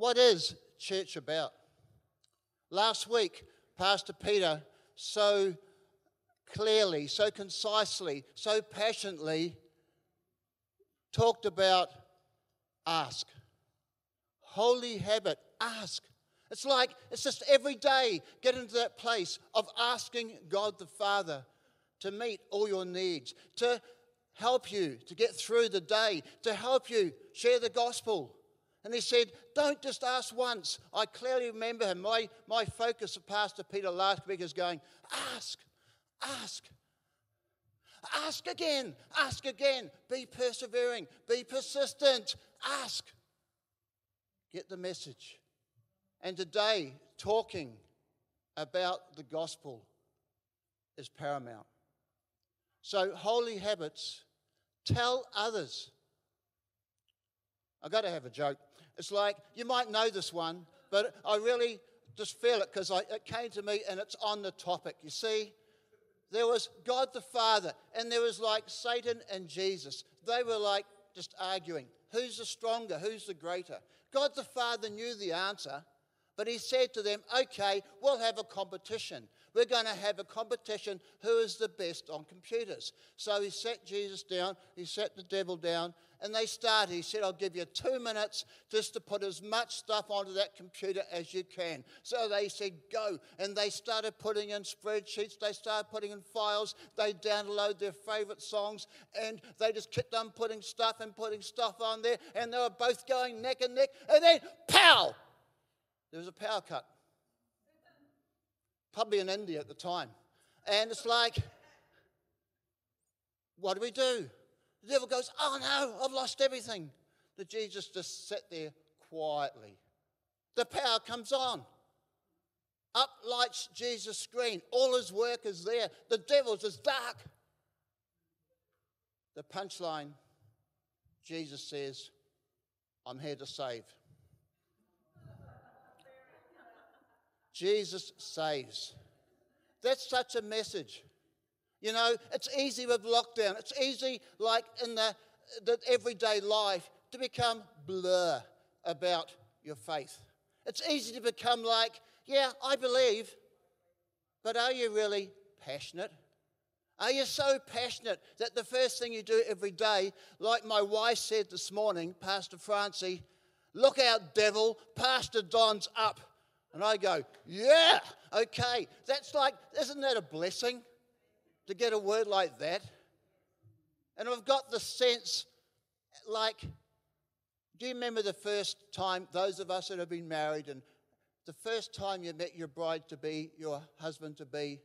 What is church about? Last week, Pastor Peter so clearly, so concisely, so passionately talked about ask. Holy habit, ask. It's like, it's just every day get into that place of asking God the Father to meet all your needs, to help you to get through the day, to help you share the gospel. And he said, Don't just ask once. I clearly remember him. My, my focus of Pastor Peter last week is going, Ask, ask. Ask again, ask again. Be persevering, be persistent. Ask. Get the message. And today, talking about the gospel is paramount. So, holy habits tell others. I've got to have a joke. It's like, you might know this one, but I really just feel it because it came to me and it's on the topic. You see, there was God the Father, and there was like Satan and Jesus. They were like just arguing who's the stronger, who's the greater. God the Father knew the answer, but he said to them, Okay, we'll have a competition. We're going to have a competition who is the best on computers. So he sat Jesus down, he sat the devil down, and they started. He said, I'll give you two minutes just to put as much stuff onto that computer as you can. So they said, Go. And they started putting in spreadsheets, they started putting in files, they download their favorite songs, and they just kept on putting stuff and putting stuff on there, and they were both going neck and neck, and then, pow! There was a power cut probably in India at the time. And it's like, what do we do? The devil goes, Oh no, I've lost everything. The Jesus just sat there quietly. The power comes on. Up lights Jesus' screen. All his work is there. The devil's is dark. The punchline Jesus says, I'm here to save. Jesus saves. That's such a message. You know, it's easy with lockdown. It's easy, like in the, the everyday life, to become blur about your faith. It's easy to become like, yeah, I believe, but are you really passionate? Are you so passionate that the first thing you do every day, like my wife said this morning, Pastor Francie, look out, devil, Pastor Don's up. And I go, yeah, okay. That's like, isn't that a blessing to get a word like that? And I've got the sense, like, do you remember the first time, those of us that have been married, and the first time you met your bride to be, your husband to be,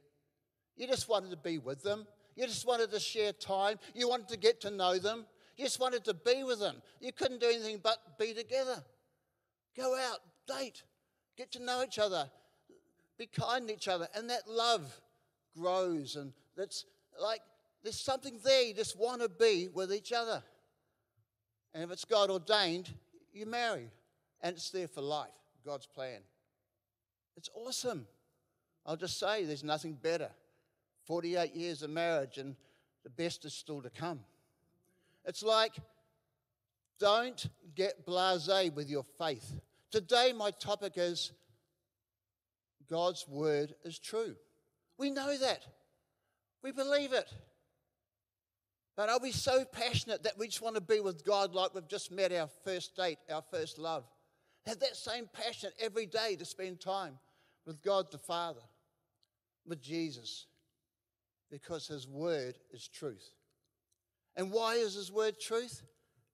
you just wanted to be with them. You just wanted to share time. You wanted to get to know them. You just wanted to be with them. You couldn't do anything but be together. Go out, date, Get to know each other. Be kind to each other. And that love grows. And that's like, there's something there. You just want to be with each other. And if it's God ordained, you marry. And it's there for life, God's plan. It's awesome. I'll just say there's nothing better. 48 years of marriage, and the best is still to come. It's like, don't get blase with your faith. Today, my topic is God's word is true. We know that. We believe it. But are we so passionate that we just want to be with God like we've just met our first date, our first love? Have that same passion every day to spend time with God the Father, with Jesus, because His Word is truth. And why is His Word truth?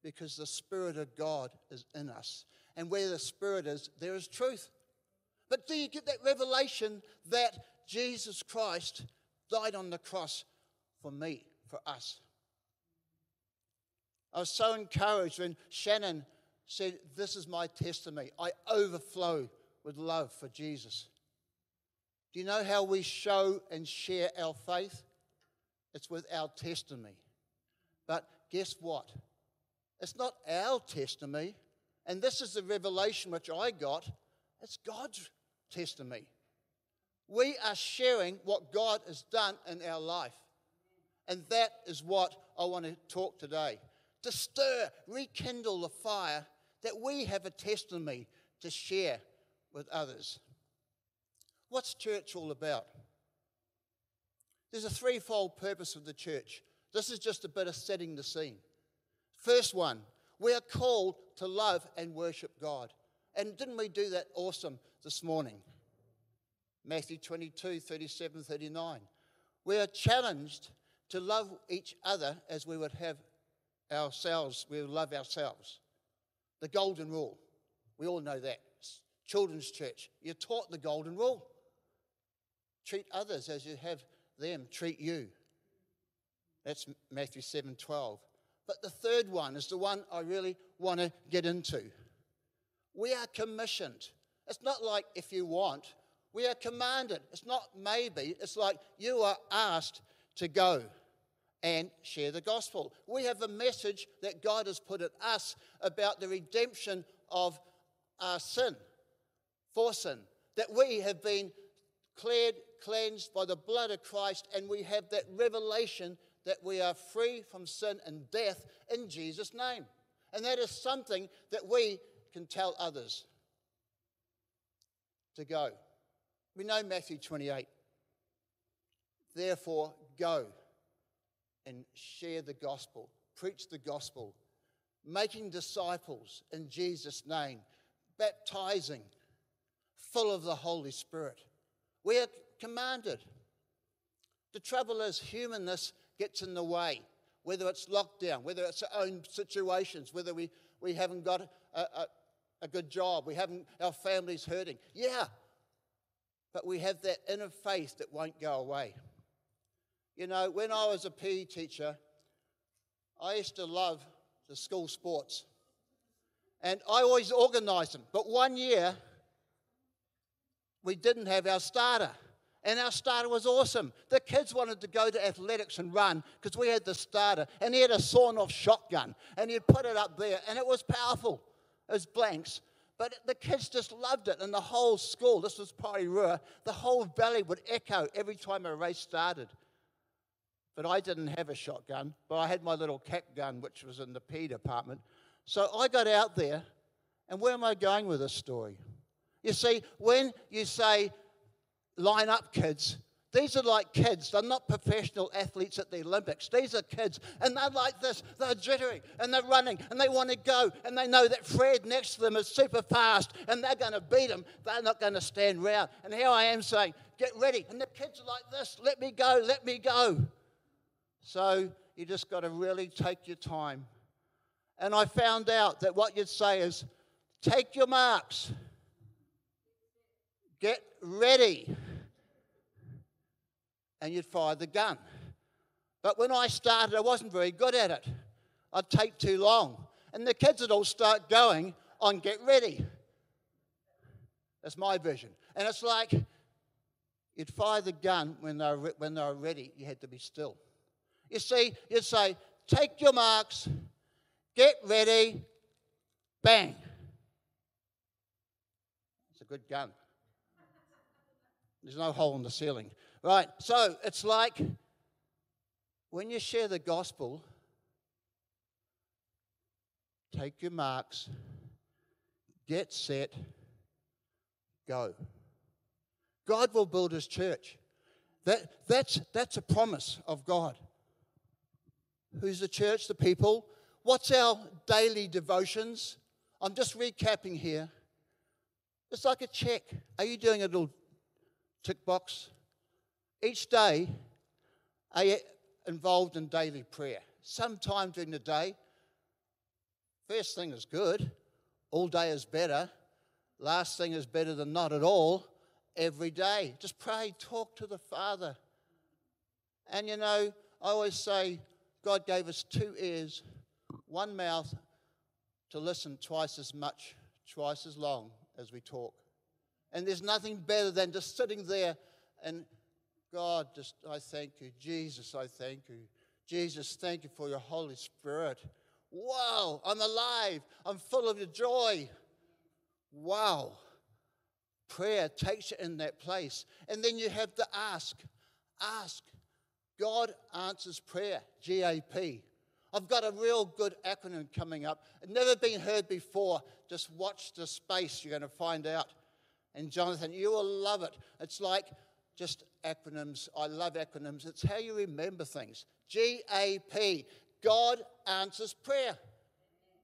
Because the Spirit of God is in us and where the Spirit is, there is truth. But do you get that revelation that Jesus Christ died on the cross for me, for us? I was so encouraged when Shannon said, This is my testimony. I overflow with love for Jesus. Do you know how we show and share our faith? It's with our testimony. But guess what? It's not our testimony, and this is the revelation which I got it's God's testimony. We are sharing what God has done in our life. And that is what I want to talk today. To stir, rekindle the fire that we have a testimony to share with others. What's church all about? There's a threefold purpose of the church. This is just a bit of setting the scene. First one, we are called to love and worship God. And didn't we do that awesome this morning? Matthew 22, 37, 39. We are challenged to love each other as we would have ourselves, we would love ourselves. The golden rule. We all know that. Children's church. You're taught the golden rule. Treat others as you have them treat you. That's Matthew 7 12. But the third one is the one I really want to get into. We are commissioned. It's not like if you want, we are commanded. It's not maybe, it's like you are asked to go and share the gospel. We have a message that God has put in us about the redemption of our sin, for sin, that we have been cleared, cleansed by the blood of Christ, and we have that revelation that we are free from sin and death in Jesus' name. And that is something that we can tell others to go. We know Matthew 28. Therefore, go and share the gospel, preach the gospel, making disciples in Jesus' name, baptizing, full of the Holy Spirit. We are commanded. The trouble is, humanness gets in the way, whether it's lockdown, whether it's our own situations, whether we, we haven't got a, a, a good job, we haven't, our family's hurting. Yeah, but we have that inner faith that won't go away. You know, when I was a PE teacher, I used to love the school sports. And I always organised them. But one year, we didn't have our starter. And our starter was awesome. The kids wanted to go to athletics and run because we had the starter. And he had a sawn off shotgun. And he'd put it up there. And it was powerful. It was blanks. But the kids just loved it. And the whole school, this was Porirua, the whole valley would echo every time a race started. But I didn't have a shotgun, but I had my little cap gun, which was in the P department. So I got out there, and where am I going with this story? You see, when you say, line up, kids, these are like kids. They're not professional athletes at the Olympics. These are kids. And they're like this. They're jittering and they're running and they want to go. And they know that Fred next to them is super fast and they're going to beat him. They're not going to stand round. And here I am saying, get ready. And the kids are like this. Let me go. Let me go. So you just got to really take your time. And I found out that what you'd say is take your marks, get ready, and you'd fire the gun. But when I started, I wasn't very good at it. I'd take too long. And the kids would all start going on get ready. That's my vision. And it's like you'd fire the gun when they were, when they were ready, you had to be still. You see, you'd say, take your marks, get ready, bang. It's a good gun. There's no hole in the ceiling. Right, so it's like when you share the gospel, take your marks, get set, go. God will build his church. That, that's, that's a promise of God. Who's the church? The people. What's our daily devotions? I'm just recapping here. It's like a check. Are you doing a little tick box? Each day, are you involved in daily prayer? Sometime during the day. First thing is good. All day is better. Last thing is better than not at all. Every day. Just pray, talk to the Father. And you know, I always say, God gave us two ears, one mouth to listen twice as much, twice as long as we talk. And there's nothing better than just sitting there and God, just I thank you. Jesus, I thank you. Jesus, thank you for your Holy Spirit. Wow, I'm alive. I'm full of your joy. Wow. Prayer takes you in that place. And then you have to ask. Ask. God answers prayer, GAP. I've got a real good acronym coming up. It's never been heard before. Just watch the space, you're going to find out. And Jonathan, you will love it. It's like just acronyms. I love acronyms. It's how you remember things. G A P. God answers prayer.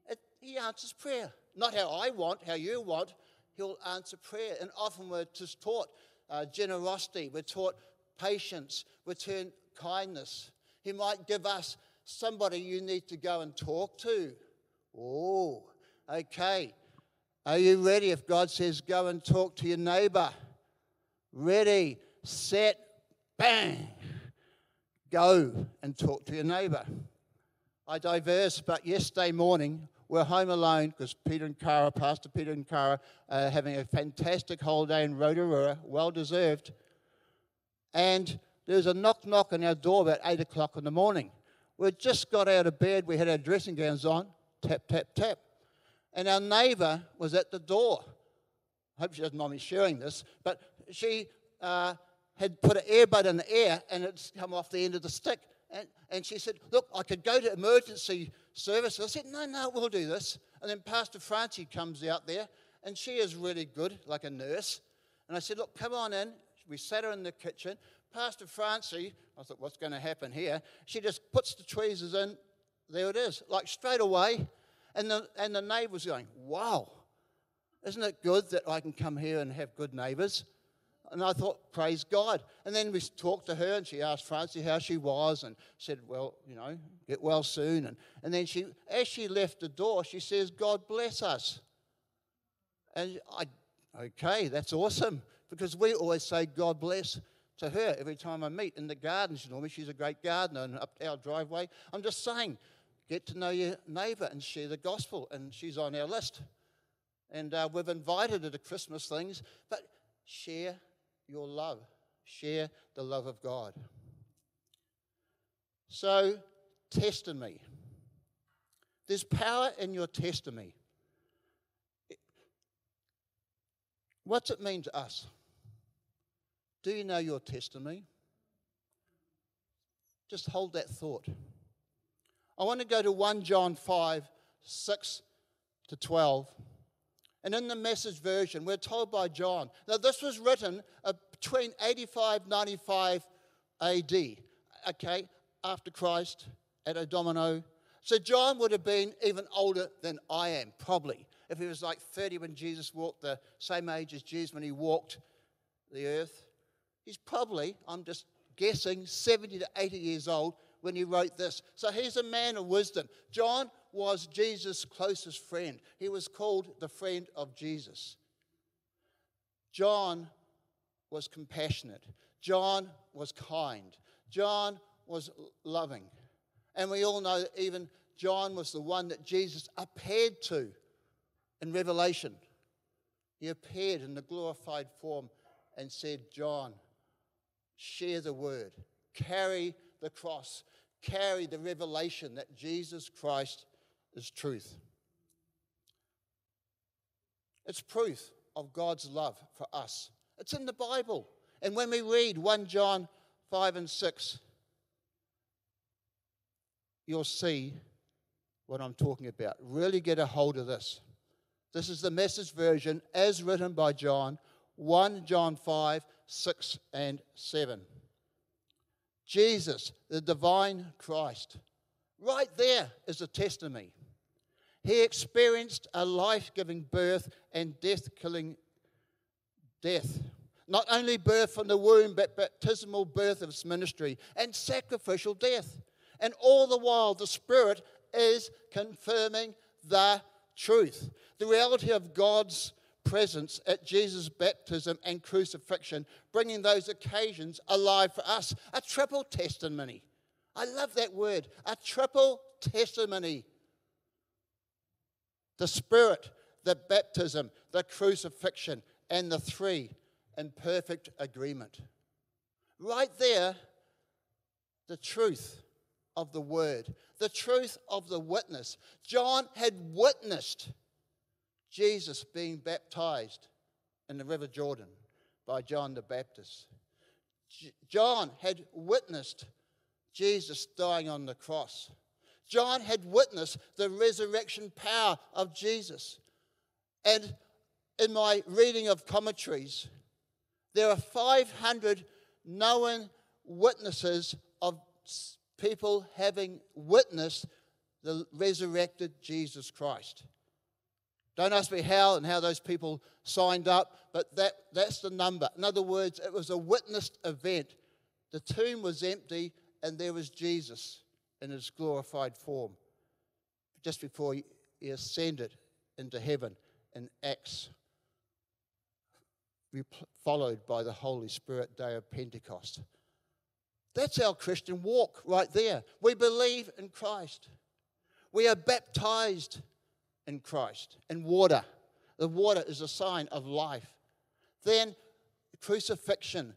It, he answers prayer. Not how I want, how you want. He'll answer prayer. And often we're just taught uh, generosity, we're taught patience, we're taught kindness. He might give us somebody you need to go and talk to. Oh, okay. Are you ready if God says go and talk to your neighbor? Ready, set, bang. Go and talk to your neighbor. I diverse, but yesterday morning we're home alone because Peter and Cara, Pastor Peter and Cara, are having a fantastic holiday in Rotorua, well deserved. And there was a knock knock on our door about 8 o'clock in the morning. We'd just got out of bed, we had our dressing gowns on, tap, tap, tap. And our neighbour was at the door. I hope she doesn't mind me sharing this, but she uh, had put an earbud in the ear and it's come off the end of the stick. And, and she said, Look, I could go to emergency service. I said, No, no, we'll do this. And then Pastor Francie comes out there and she is really good, like a nurse. And I said, Look, come on in. We sat her in the kitchen. Pastor Francie, I thought, what's going to happen here? She just puts the tweezers in. There it is, like straight away. And the, and the neighbours going, wow, isn't it good that I can come here and have good neighbours? And I thought, praise God. And then we talked to her and she asked Francie how she was and said, well, you know, get well soon. And, and then she, as she left the door, she says, God bless us. And I, okay, that's awesome because we always say, God bless to her every time I meet in the garden. She normally she's a great gardener and up our driveway. I'm just saying, get to know your neighbour and share the gospel, and she's on our list. And uh, we've invited her to Christmas things, but share your love, share the love of God. So, testimony. There's power in your testimony. What's it mean to us? Do you know your testimony? Just hold that thought. I want to go to 1 John 5 6 to 12. And in the message version, we're told by John. Now, this was written uh, between 85 95 AD, okay, after Christ, at a domino. So, John would have been even older than I am, probably. If he was like 30 when Jesus walked, the same age as Jesus when he walked the earth. He's probably, I'm just guessing, 70 to 80 years old when he wrote this. So he's a man of wisdom. John was Jesus' closest friend. He was called the friend of Jesus. John was compassionate. John was kind. John was loving. And we all know that even John was the one that Jesus appeared to in Revelation. He appeared in the glorified form and said, John, share the word, carry the cross, carry the revelation that Jesus Christ is truth. It's proof of God's love for us. It's in the Bible. And when we read 1 John 5 and 6, you'll see what I'm talking about. Really get a hold of this. This is the message version as written by John, 1 John 5 6 and 7. Jesus, the divine Christ, right there is a testimony. He experienced a life giving birth and death killing death. Not only birth from the womb, but baptismal birth of his ministry and sacrificial death. And all the while, the Spirit is confirming the truth. The reality of God's presence at Jesus' baptism and crucifixion, bringing those occasions alive for us. A triple testimony. I love that word. A triple testimony. The Spirit, the baptism, the crucifixion, and the three in perfect agreement. Right there, the truth of the word, the truth of the witness. John had witnessed Jesus being baptized in the River Jordan by John the Baptist. John had witnessed Jesus dying on the cross. John had witnessed the resurrection power of Jesus. And in my reading of commentaries, there are 500 known witnesses of people having witnessed the resurrected Jesus Christ. Don't ask me how and how those people signed up, but that, that's the number. In other words, it was a witnessed event. The tomb was empty, and there was Jesus in his glorified form just before he ascended into heaven in Acts, followed by the Holy Spirit day of Pentecost. That's our Christian walk right there. We believe in Christ. We are baptized in Christ and water. The water is a sign of life. Then crucifixion,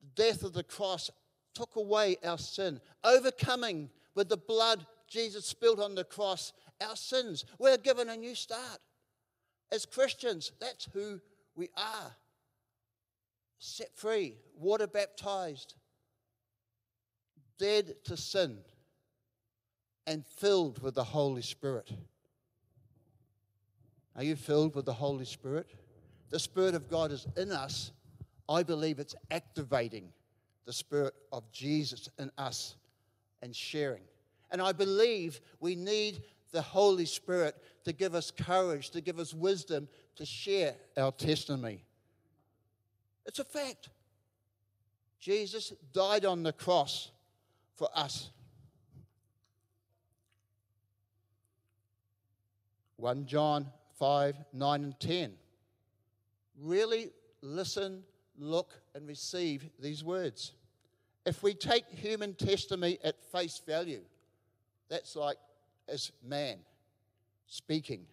the death of the cross took away our sin, overcoming with the blood Jesus spilled on the cross our sins. We're given a new start. As Christians, that's who we are. Set free, water baptized, dead to sin, and filled with the Holy Spirit. Are you filled with the Holy Spirit? The Spirit of God is in us. I believe it's activating the Spirit of Jesus in us and sharing. And I believe we need the Holy Spirit to give us courage, to give us wisdom to share our testimony. It's a fact. Jesus died on the cross for us. 1 John 5, 9, and 10. Really listen, look, and receive these words. If we take human testimony at face value, that's like as man speaking.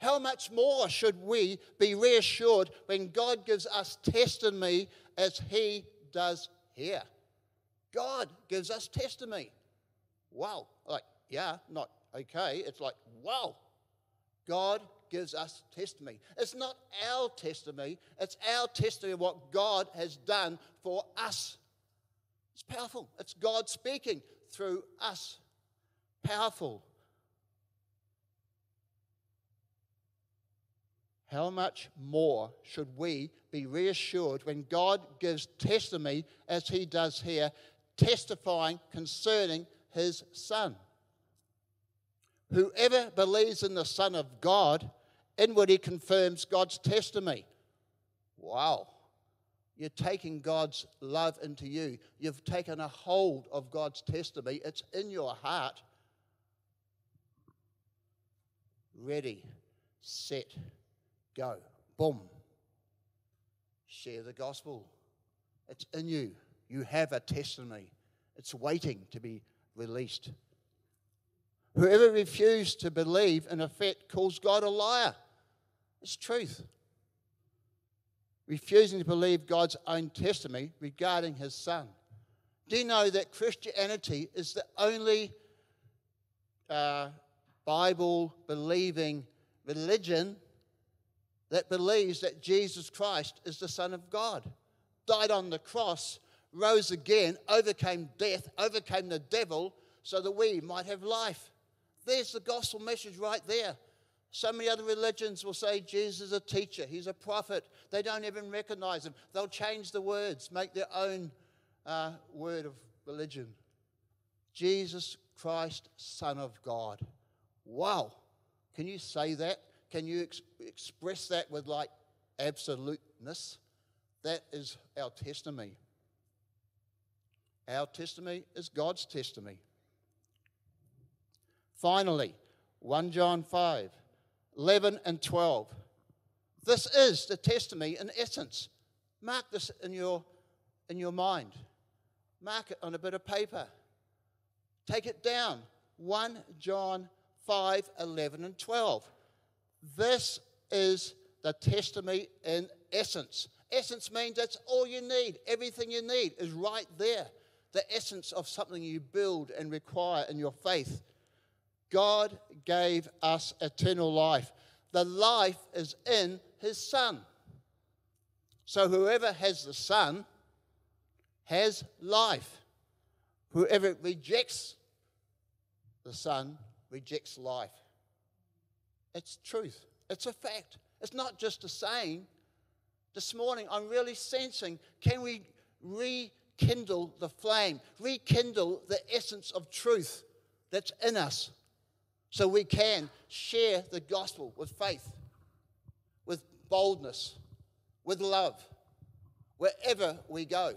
How much more should we be reassured when God gives us testimony as He does here? God gives us testimony. Wow. Like, yeah, not okay. It's like, wow. God gives us testimony. It's not our testimony, it's our testimony of what God has done for us. It's powerful. It's God speaking through us powerful. How much more should we be reassured when God gives testimony, as he does here, testifying concerning his Son? Whoever believes in the Son of God inwardly confirms God's testimony. Wow. You're taking God's love into you. You've taken a hold of God's testimony. It's in your heart ready, set, go. Boom. Share the gospel. It's in you. You have a testimony. It's waiting to be released. Whoever refused to believe, in effect, calls God a liar. It's truth. Refusing to believe God's own testimony regarding his son. Do you know that Christianity is the only uh, Bible believing religion that believes that Jesus Christ is the Son of God, died on the cross, rose again, overcame death, overcame the devil, so that we might have life. There's the gospel message right there. So many other religions will say Jesus is a teacher, he's a prophet. They don't even recognize him. They'll change the words, make their own uh, word of religion. Jesus Christ, Son of God. Wow. Can you say that? Can you ex- express that with like absoluteness? That is our testimony. Our testimony is God's testimony. Finally, 1 John 5 11 and 12. This is the testimony in essence. Mark this in your, in your mind. Mark it on a bit of paper. Take it down. 1 John 5, 11, and 12. This is the testimony in essence. Essence means that's all you need. Everything you need is right there. The essence of something you build and require in your faith. God gave us eternal life. The life is in his Son. So whoever has the Son has life. Whoever rejects the Son rejects life. It's truth, it's a fact. It's not just a saying. This morning, I'm really sensing can we rekindle the flame, rekindle the essence of truth that's in us so we can share the gospel with faith, with boldness, with love, wherever we go.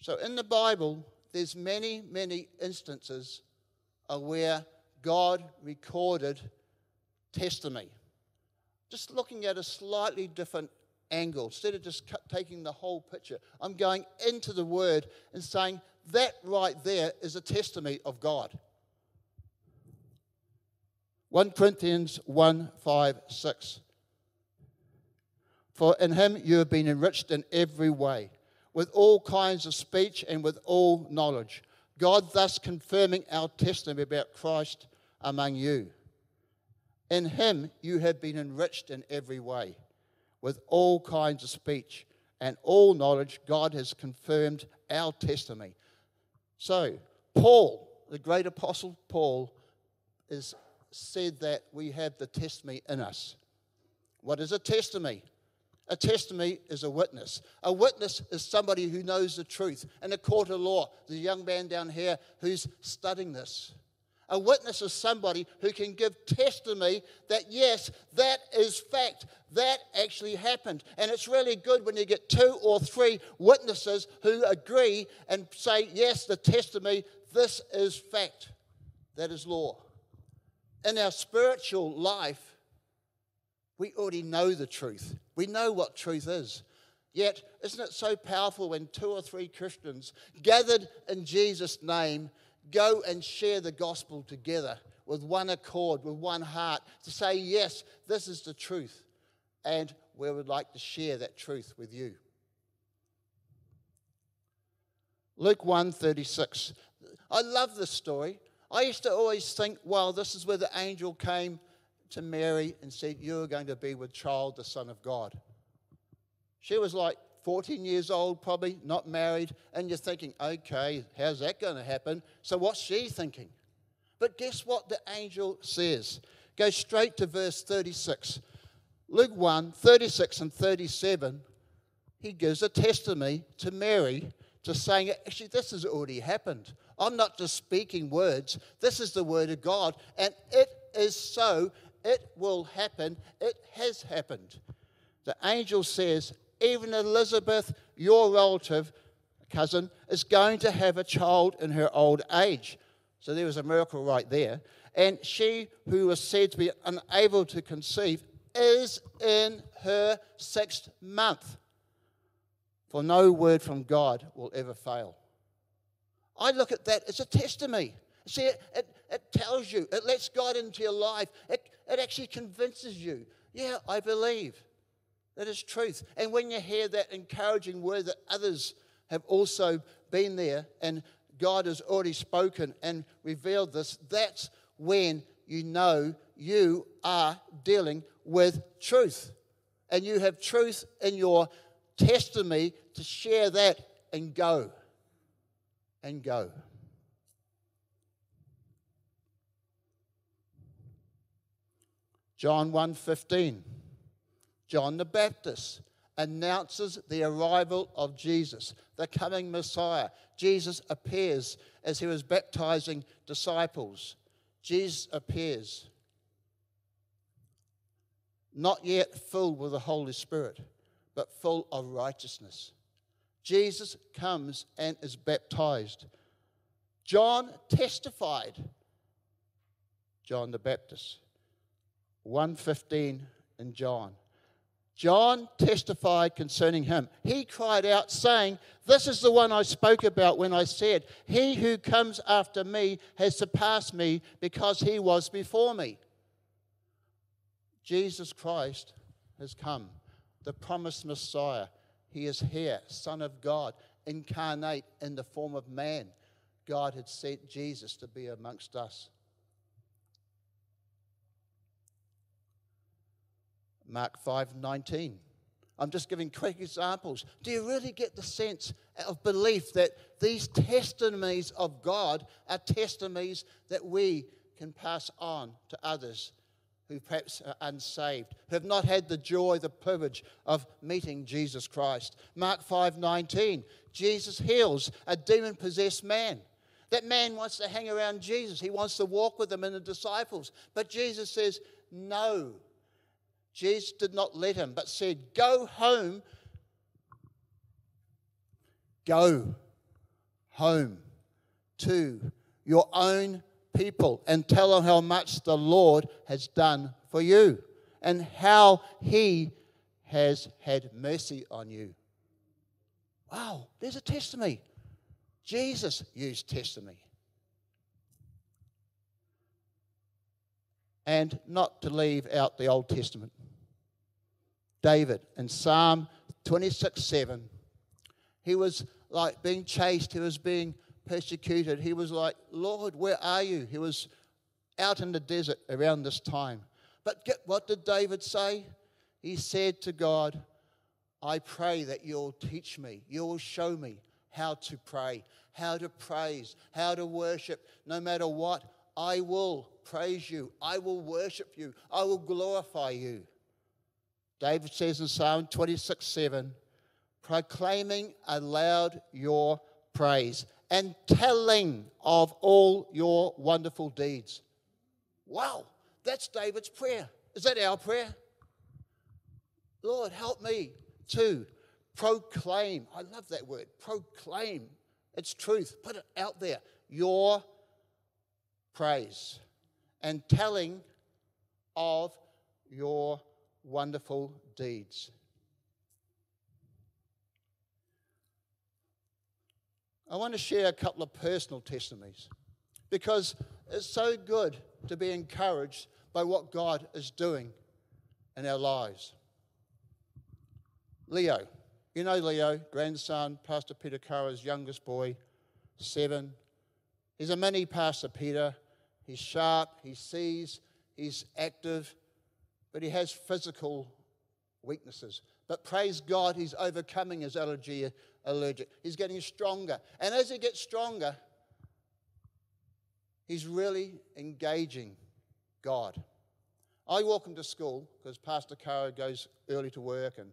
So in the Bible, there's many, many instances of where God recorded testimony. Just looking at a slightly different angle, instead of just taking the whole picture, I'm going into the Word and saying that right there is a testimony of God. 1 Corinthians 1 5 6. For in him you have been enriched in every way, with all kinds of speech and with all knowledge. God thus confirming our testimony about Christ among you. In him you have been enriched in every way, with all kinds of speech and all knowledge. God has confirmed our testimony. So, Paul, the great apostle Paul, is said that we have the testimony in us. What is a testimony? A testimony is a witness. A witness is somebody who knows the truth. In a court of law, the young man down here who's studying this. A witness is somebody who can give testimony that, yes, that is fact. That actually happened. And it's really good when you get two or three witnesses who agree and say, yes, the testimony, this is fact. That is law. In our spiritual life, we already know the truth. We know what truth is. Yet, isn't it so powerful when two or three Christians gathered in Jesus' name go and share the gospel together with one accord, with one heart, to say, yes, this is the truth. And we would like to share that truth with you. Luke 1:36. I love this story. I used to always think, well, this is where the angel came to Mary and said, You're going to be with child, the Son of God. She was like 14 years old, probably, not married, and you're thinking, okay, how's that going to happen? So what's she thinking? But guess what the angel says? Go straight to verse 36. Luke 1 36 and 37, he gives a testimony to Mary to saying, actually, this has already happened. I'm not just speaking words, this is the word of God, and it is so. It will happen. It has happened. The angel says, even Elizabeth, your relative, cousin, is going to have a child in her old age. So there was a miracle right there. And she, who was said to be unable to conceive, is in her sixth month. For no word from God will ever fail. I look at that as a testimony. See, it, it, it tells you, it lets God into your life, it, it actually convinces you. Yeah, I believe. That is truth. And when you hear that encouraging word that others have also been there and God has already spoken and revealed this, that's when you know you are dealing with truth. And you have truth in your testimony to share that and go. And go. John 1:15 John the Baptist announces the arrival of Jesus, the coming Messiah. Jesus appears as he was baptizing disciples. Jesus appears, not yet filled with the Holy Spirit, but full of righteousness. Jesus comes and is baptized. John testified, John the Baptist. 115 in John. John testified concerning him. He cried out, saying, This is the one I spoke about when I said, He who comes after me has surpassed me because he was before me. Jesus Christ has come, the promised Messiah. He is here, Son of God, incarnate in the form of man. God had sent Jesus to be amongst us. Mark 5:19. I'm just giving quick examples. Do you really get the sense of belief that these testimonies of God are testimonies that we can pass on to others who perhaps are unsaved, who have not had the joy, the privilege of meeting Jesus Christ? Mark 5:19, Jesus heals a demon-possessed man. That man wants to hang around Jesus. He wants to walk with him and the disciples. But Jesus says, No. Jesus did not let him, but said, Go home. Go home to your own people and tell them how much the Lord has done for you and how he has had mercy on you. Wow, there's a testimony. Jesus used testimony. And not to leave out the Old Testament. David in Psalm 26 7, he was like being chased, he was being persecuted. He was like, Lord, where are you? He was out in the desert around this time. But get, what did David say? He said to God, I pray that you'll teach me, you'll show me how to pray, how to praise, how to worship. No matter what, I will praise you. I will worship you. I will glorify you. David says in Psalm 26 7, proclaiming aloud your praise and telling of all your wonderful deeds. Wow, that's David's prayer. Is that our prayer? Lord, help me to proclaim. I love that word, proclaim it's truth. Put it out there. Your praise and telling of your wonderful deeds. I want to share a couple of personal testimonies because it's so good to be encouraged by what God is doing in our lives. Leo, you know Leo, grandson, Pastor Peter Kara's youngest boy, seven. He's a mini Pastor Peter. He's sharp, he sees, he's active, but he has physical weaknesses. But praise God, he's overcoming his allergy, allergic. He's getting stronger. And as he gets stronger, he's really engaging God. I walk him to school because Pastor Kara goes early to work and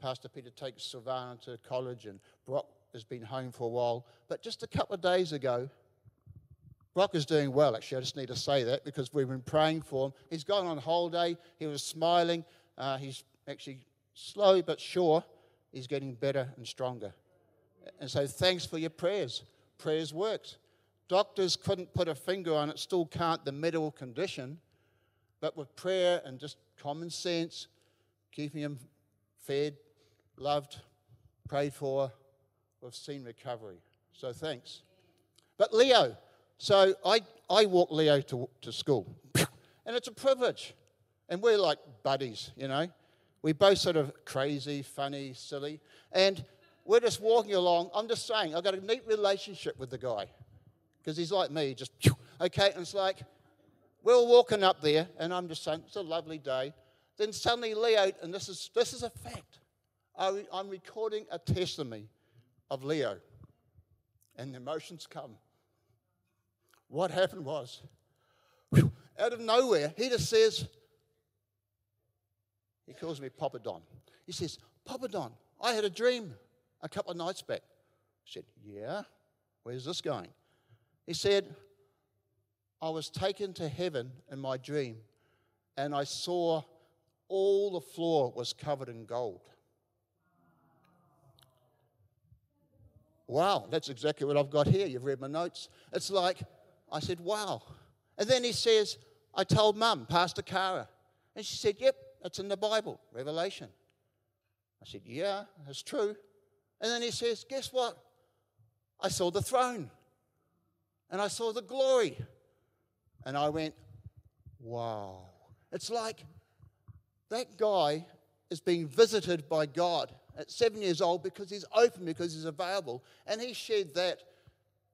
Pastor Peter takes Sylvana to college, and Brock has been home for a while. But just a couple of days ago, Brock is doing well, actually. I just need to say that because we've been praying for him. He's gone on holiday. He was smiling. Uh, he's actually slow but sure. He's getting better and stronger. And so thanks for your prayers. Prayers worked. Doctors couldn't put a finger on it, still can't, the medical condition. But with prayer and just common sense, keeping him fed, loved, prayed for, we've seen recovery. So thanks. But Leo, so I, I walk Leo to, to school, and it's a privilege. And we're like buddies, you know. We're both sort of crazy, funny, silly. And we're just walking along. I'm just saying, I've got a neat relationship with the guy because he's like me, just okay. And it's like, we're walking up there, and I'm just saying, it's a lovely day. Then suddenly Leo, and this is, this is a fact, I'm recording a testimony of Leo, and the emotions come. What happened was, out of nowhere, he just says, he calls me Papa Don. He says, Papa Don, I had a dream a couple of nights back. I said, Yeah, where's this going? He said, I was taken to heaven in my dream, and I saw all the floor was covered in gold. Wow, that's exactly what I've got here. You've read my notes. It's like, I said, wow. And then he says, I told mum, Pastor Kara. And she said, yep, it's in the Bible, Revelation. I said, yeah, that's true. And then he says, guess what? I saw the throne and I saw the glory. And I went, wow. It's like that guy is being visited by God at seven years old because he's open, because he's available. And he shared that.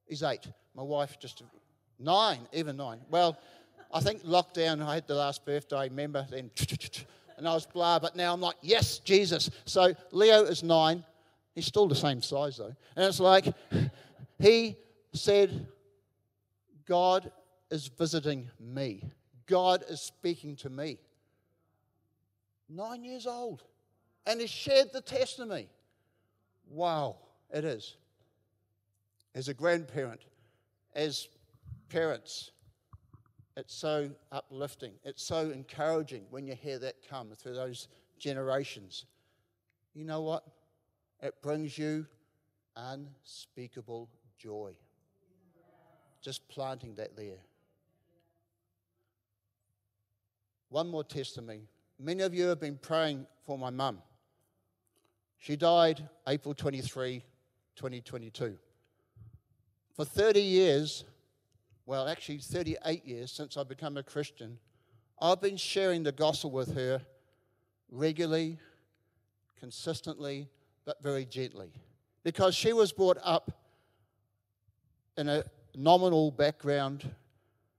He's eight. My wife just nine, even nine. Well, I think lockdown, I had the last birthday, remember? Then and I was blah, but now I'm like, yes, Jesus. So Leo is nine. He's still the same size though. And it's like, he said, God is visiting me. God is speaking to me. Nine years old. And he shared the testimony. Wow, it is. As a grandparent, as parents, it's so uplifting. It's so encouraging when you hear that come through those generations. You know what? It brings you unspeakable joy. Just planting that there. One more testimony. Many of you have been praying for my mum. She died April 23, 2022. For 30 years, well, actually 38 years since I've become a Christian, I've been sharing the gospel with her regularly, consistently, but very gently. Because she was brought up in a nominal background.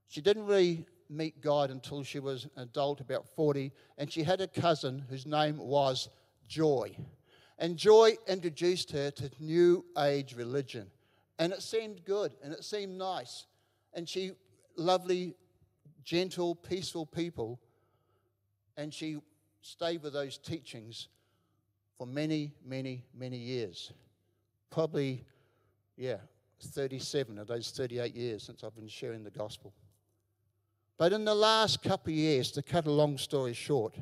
She didn't really meet God until she was an adult, about 40, and she had a cousin whose name was Joy. And Joy introduced her to New Age religion. And it seemed good and it seemed nice. And she, lovely, gentle, peaceful people. And she stayed with those teachings for many, many, many years. Probably, yeah, 37 of those 38 years since I've been sharing the gospel. But in the last couple of years, to cut a long story short,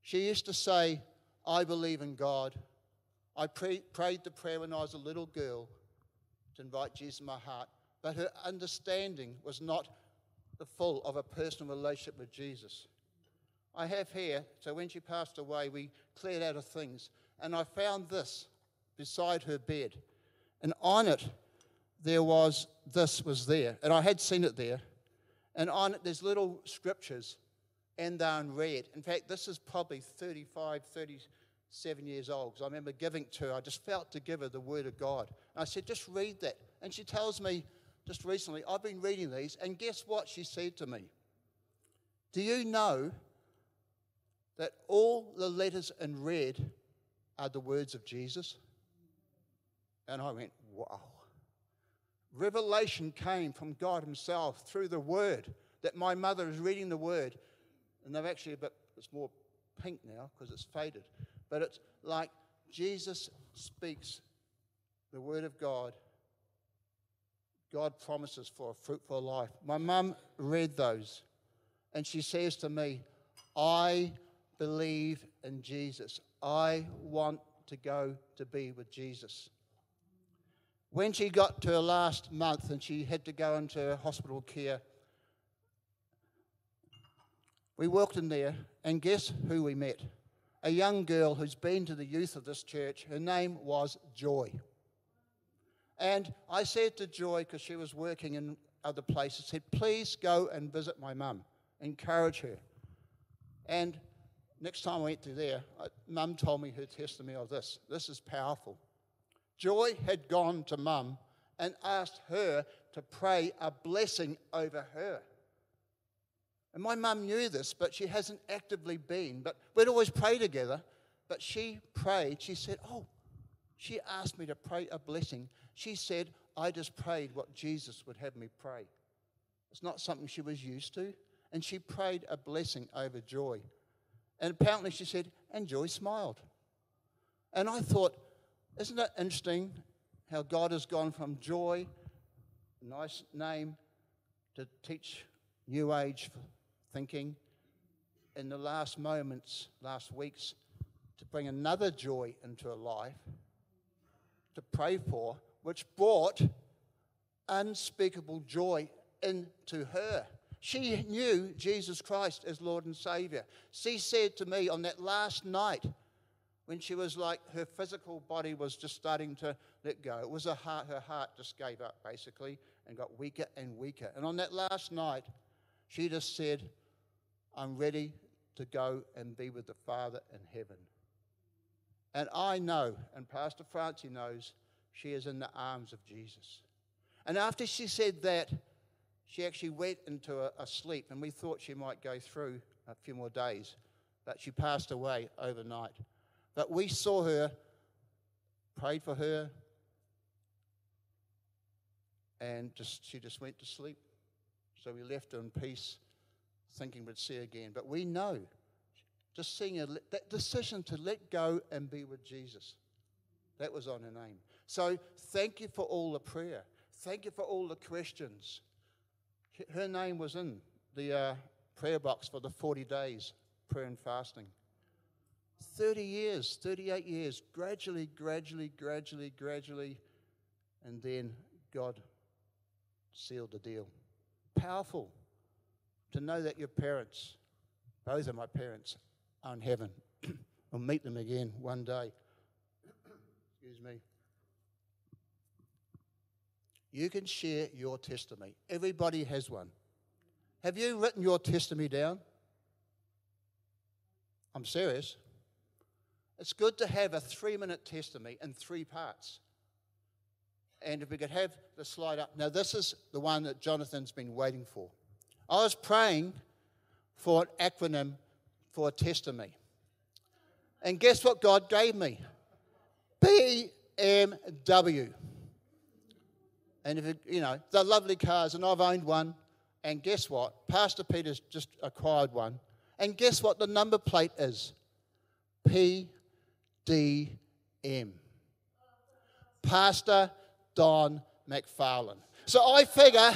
she used to say, I believe in God. I pre- prayed the prayer when I was a little girl to invite Jesus in my heart, but her understanding was not the full of a personal relationship with Jesus. I have here, so when she passed away, we cleared out of things, and I found this beside her bed. And on it, there was this was there, and I had seen it there. And on it, there's little scriptures, and they're in red. In fact, this is probably 35, 37 years old, because I remember giving to her. I just felt to give her the Word of God. And I said, just read that. And she tells me just recently, I've been reading these, and guess what she said to me? Do you know that all the letters in red are the words of Jesus? And I went, wow. Revelation came from God Himself through the Word. That my mother is reading the Word, and they've actually a bit, it's more pink now because it's faded. But it's like Jesus speaks the Word of God. God promises for a fruitful life. My mum read those, and she says to me, I believe in Jesus. I want to go to be with Jesus. When she got to her last month and she had to go into hospital care, we walked in there, and guess who we met? A young girl who's been to the youth of this church. Her name was Joy. And I said to Joy, because she was working in other places, said, please go and visit my mum, encourage her. And next time I went to there, mum told me her testimony of this. This is powerful. Joy had gone to mum and asked her to pray a blessing over her. And my mum knew this, but she hasn't actively been. But we'd always pray together. But she prayed. She said, Oh, she asked me to pray a blessing. She said, I just prayed what Jesus would have me pray. It's not something she was used to. And she prayed a blessing over Joy. And apparently she said, and Joy smiled. And I thought, isn't it interesting how God has gone from joy, nice name, to teach New Age thinking, in the last moments, last weeks, to bring another joy into a life, to pray for, which brought unspeakable joy into her. She knew Jesus Christ as Lord and Savior. She said to me on that last night, when she was like her physical body was just starting to let go. It was her heart, her heart just gave up basically and got weaker and weaker. And on that last night, she just said, I'm ready to go and be with the Father in heaven. And I know, and Pastor Francie knows, she is in the arms of Jesus. And after she said that, she actually went into a, a sleep, and we thought she might go through a few more days. but she passed away overnight. But we saw her, prayed for her, and just, she just went to sleep. So we left her in peace, thinking we'd see her again. But we know, just seeing her, that decision to let go and be with Jesus, that was on her name. So thank you for all the prayer. Thank you for all the questions. Her name was in the uh, prayer box for the 40 days prayer and fasting. 30 years, 38 years, gradually, gradually, gradually, gradually, and then God sealed the deal. Powerful to know that your parents, both of my parents, are in heaven. I'll meet them again one day. Excuse me. You can share your testimony. Everybody has one. Have you written your testimony down? I'm serious. It's good to have a three minute testimony in three parts. And if we could have the slide up. Now, this is the one that Jonathan's been waiting for. I was praying for an acronym for a testimony. And guess what God gave me? BMW. And if it, you know, they're lovely cars, and I've owned one. And guess what? Pastor Peter's just acquired one. And guess what the number plate is? PDM. Pastor Don McFarlane. So I figure,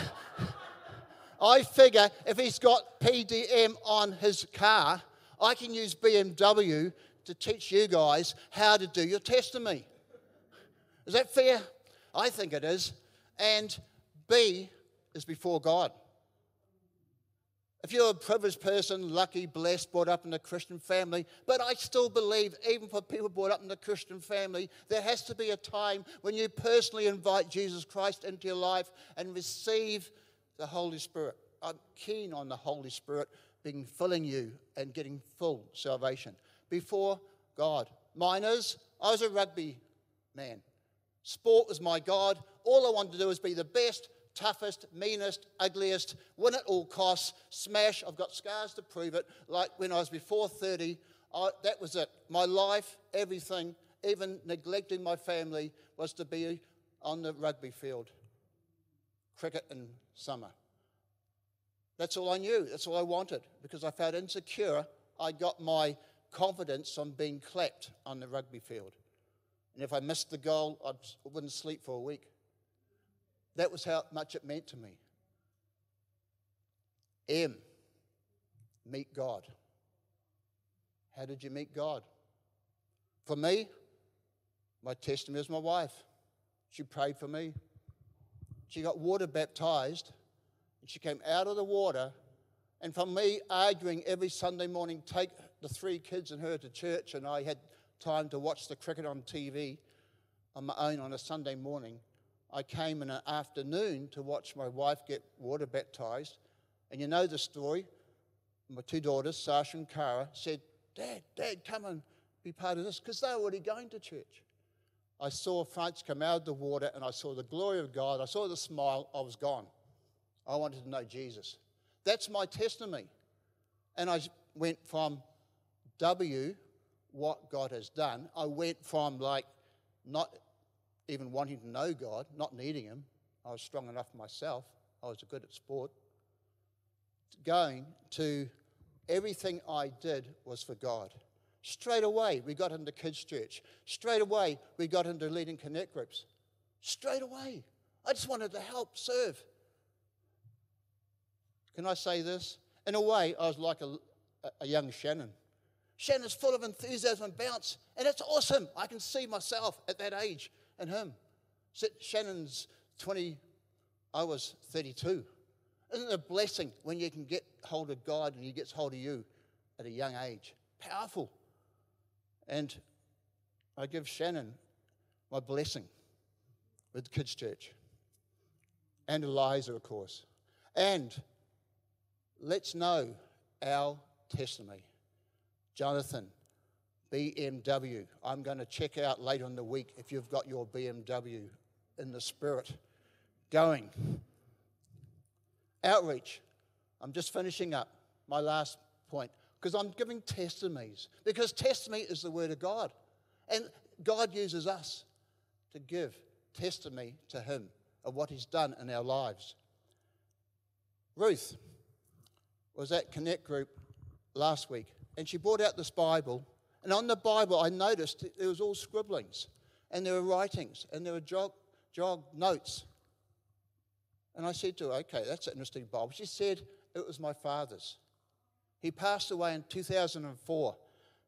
I figure if he's got PDM on his car, I can use BMW to teach you guys how to do your testimony. Is that fair? I think it is. And B is before God. If you're a privileged person, lucky, blessed, brought up in a Christian family, but I still believe, even for people brought up in a Christian family, there has to be a time when you personally invite Jesus Christ into your life and receive the Holy Spirit. I'm keen on the Holy Spirit being filling you and getting full salvation before God. Mine is, I was a rugby man. Sport was my God. All I wanted to do was be the best, toughest, meanest, ugliest, win at all costs, smash. I've got scars to prove it. Like when I was before 30, I, that was it. My life, everything, even neglecting my family, was to be on the rugby field, cricket in summer. That's all I knew. That's all I wanted because I felt insecure. I got my confidence from being clapped on the rugby field. And if I missed the goal, I wouldn't sleep for a week. That was how much it meant to me. M, meet God. How did you meet God? For me, my testimony is my wife. She prayed for me. She got water baptized, and she came out of the water. And from me arguing every Sunday morning, take the three kids and her to church, and I had time to watch the cricket on TV on my own on a Sunday morning. I came in an afternoon to watch my wife get water baptized. And you know the story. My two daughters, Sasha and Kara, said, Dad, Dad, come and be part of this, because they're already going to church. I saw Franz come out of the water and I saw the glory of God. I saw the smile. I was gone. I wanted to know Jesus. That's my testimony. And I went from W, what God has done, I went from like not even wanting to know God, not needing Him. I was strong enough myself. I was good at sport. Going to everything I did was for God. Straight away, we got into kids' church. Straight away, we got into leading connect groups. Straight away. I just wanted to help, serve. Can I say this? In a way, I was like a, a young Shannon. Shannon's full of enthusiasm and bounce, and it's awesome. I can see myself at that age and him. Shannon's 20, I was 32. Isn't it a blessing when you can get hold of God and He gets hold of you at a young age? Powerful. And I give Shannon my blessing with kids' church. And Eliza, of course. And let's know our testimony. Jonathan, BMW. I'm going to check out later in the week if you've got your BMW in the spirit going. Outreach. I'm just finishing up my last point. because I'm giving testimonies. Because testimony is the word of God. And God uses us to give testimony to Him of what He's done in our lives. Ruth was at Connect Group last week, and she brought out this Bible. And on the Bible, I noticed there was all scribblings, and there were writings, and there were jog, jog notes. And I said to her, Okay, that's an interesting Bible. She said, It was my father's. He passed away in 2004.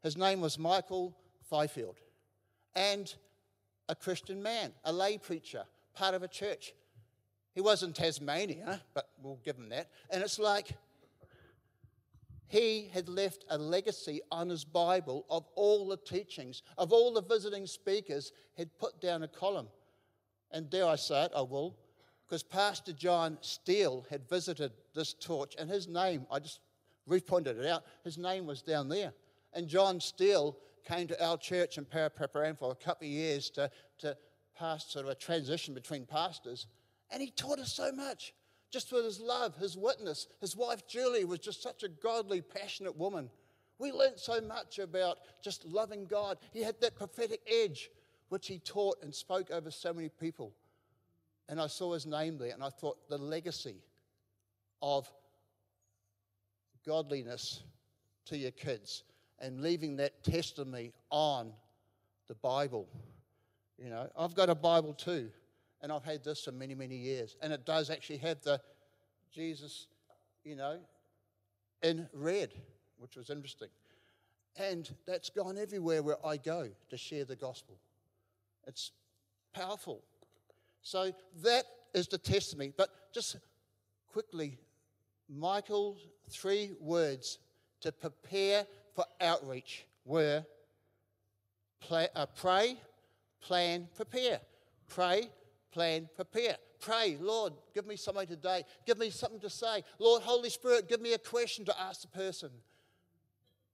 His name was Michael Fifield. And a Christian man, a lay preacher, part of a church. He was in Tasmania, but we'll give him that. And it's like he had left a legacy on his Bible of all the teachings, of all the visiting speakers, had put down a column. And dare I say it, I will, because Pastor John Steele had visited this torch, and his name, I just repointed it out, his name was down there. And John Steele came to our church in Paraparaumu for a couple of years to, to pass sort of a transition between pastors. And he taught us so much, just with his love, his witness. His wife, Julie, was just such a godly, passionate woman. We learnt so much about just loving God. He had that prophetic edge, which he taught and spoke over so many people. And I saw his name there, and I thought the legacy of godliness to your kids and leaving that testimony on the Bible. You know, I've got a Bible too, and I've had this for many, many years, and it does actually have the Jesus, you know, in red, which was interesting. And that's gone everywhere where I go to share the gospel. It's powerful. So that is the testimony. But just quickly, Michael's three words to prepare for outreach were uh, pray, plan, prepare. Pray, plan, prepare. Pray, Lord, give me something today. Give me something to say. Lord, Holy Spirit, give me a question to ask the person.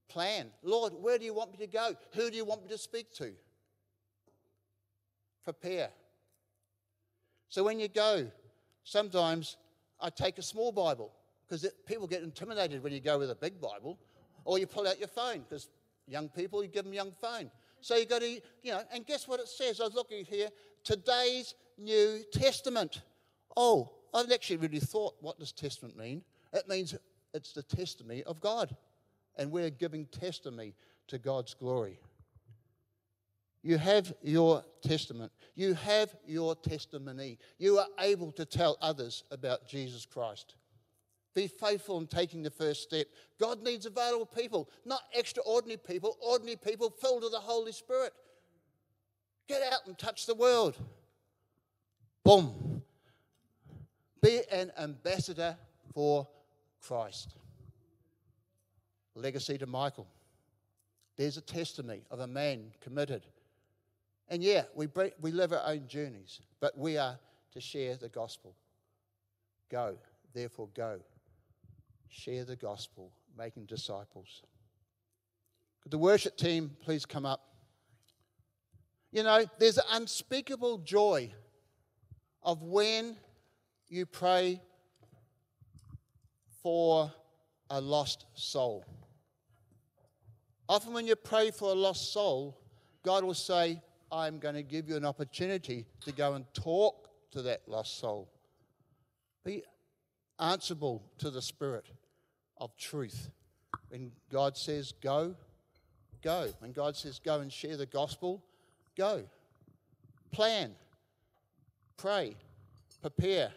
Plan. Lord, where do you want me to go? Who do you want me to speak to? Prepare. So when you go, sometimes I take a small Bible because people get intimidated when you go with a big Bible. Or you pull out your phone because young people, you give them young phone. So you got to, you know, and guess what it says? I was looking here, today's New Testament. Oh, I've actually really thought, what does testament mean? It means it's the testimony of God. And we're giving testimony to God's glory. You have your testament. You have your testimony. You are able to tell others about Jesus Christ. Be faithful in taking the first step. God needs available people, not extraordinary people, ordinary people filled with the Holy Spirit. Get out and touch the world. Boom. Be an ambassador for Christ. Legacy to Michael. There's a testimony of a man committed. And yeah, we, we live our own journeys, but we are to share the gospel. Go, therefore, go share the gospel, making disciples. Could the worship team please come up? You know, there's an unspeakable joy of when you pray for a lost soul. Often, when you pray for a lost soul, God will say, I'm going to give you an opportunity to go and talk to that lost soul. Be answerable to the Spirit of truth. When God says go, go. When God says go and share the gospel, go. Plan, pray, prepare,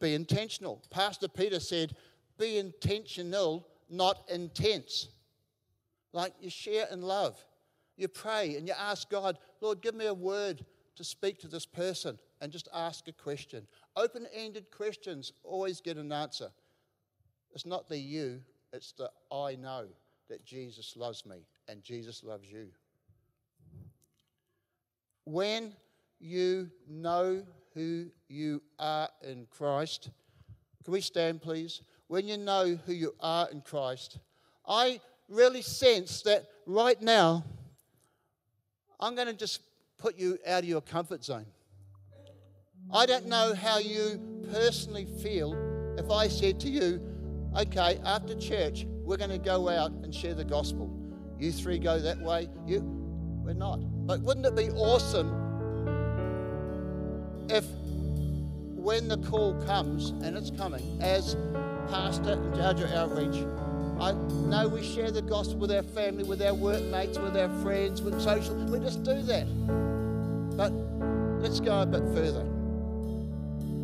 be intentional. Pastor Peter said, be intentional, not intense. Like you share in love. You pray and you ask God, Lord, give me a word to speak to this person and just ask a question. Open ended questions always get an answer. It's not the you, it's the I know that Jesus loves me and Jesus loves you. When you know who you are in Christ, can we stand, please? When you know who you are in Christ, I really sense that right now, I'm going to just put you out of your comfort zone. I don't know how you personally feel if I said to you, okay, after church, we're going to go out and share the gospel. You three go that way. You, we're not. But wouldn't it be awesome if, when the call comes, and it's coming, as pastor and judge of outreach, I know we share the gospel with our family, with our workmates, with our friends, with social. We just do that. But let's go a bit further.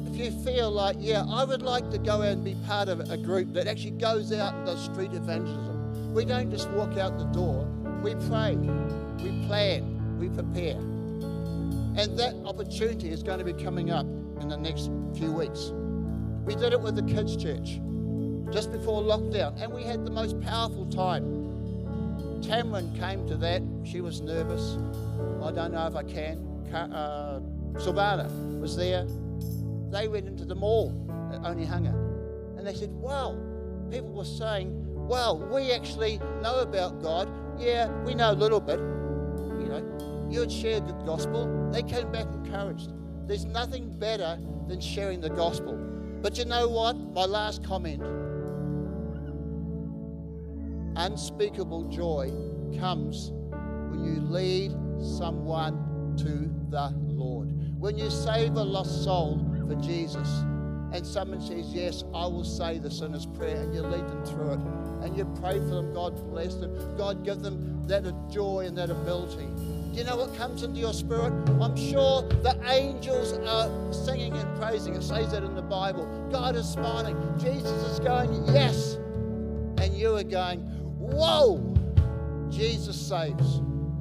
If you feel like, yeah, I would like to go out and be part of a group that actually goes out and does street evangelism. We don't just walk out the door. We pray, we plan, we prepare. And that opportunity is going to be coming up in the next few weeks. We did it with the kids' church just before lockdown, and we had the most powerful time. Tamron came to that. She was nervous. I don't know if I can. Uh, Silvana was there. They went into the mall at Onehunga, and they said, "Wow!" People were saying, "Wow, we actually know about God. Yeah, we know a little bit. You know, you had shared the gospel. They came back encouraged. There's nothing better than sharing the gospel." But you know what? My last comment unspeakable joy comes when you lead someone to the Lord. When you save a lost soul for Jesus and someone says, Yes, I will say the sinner's prayer, and you lead them through it, and you pray for them, God bless them, God give them that joy and that ability. Do you know what comes into your spirit? I'm sure the angels are singing and praising. It says that in the Bible. God is smiling. Jesus is going, Yes. And you are going, Whoa! Jesus saves.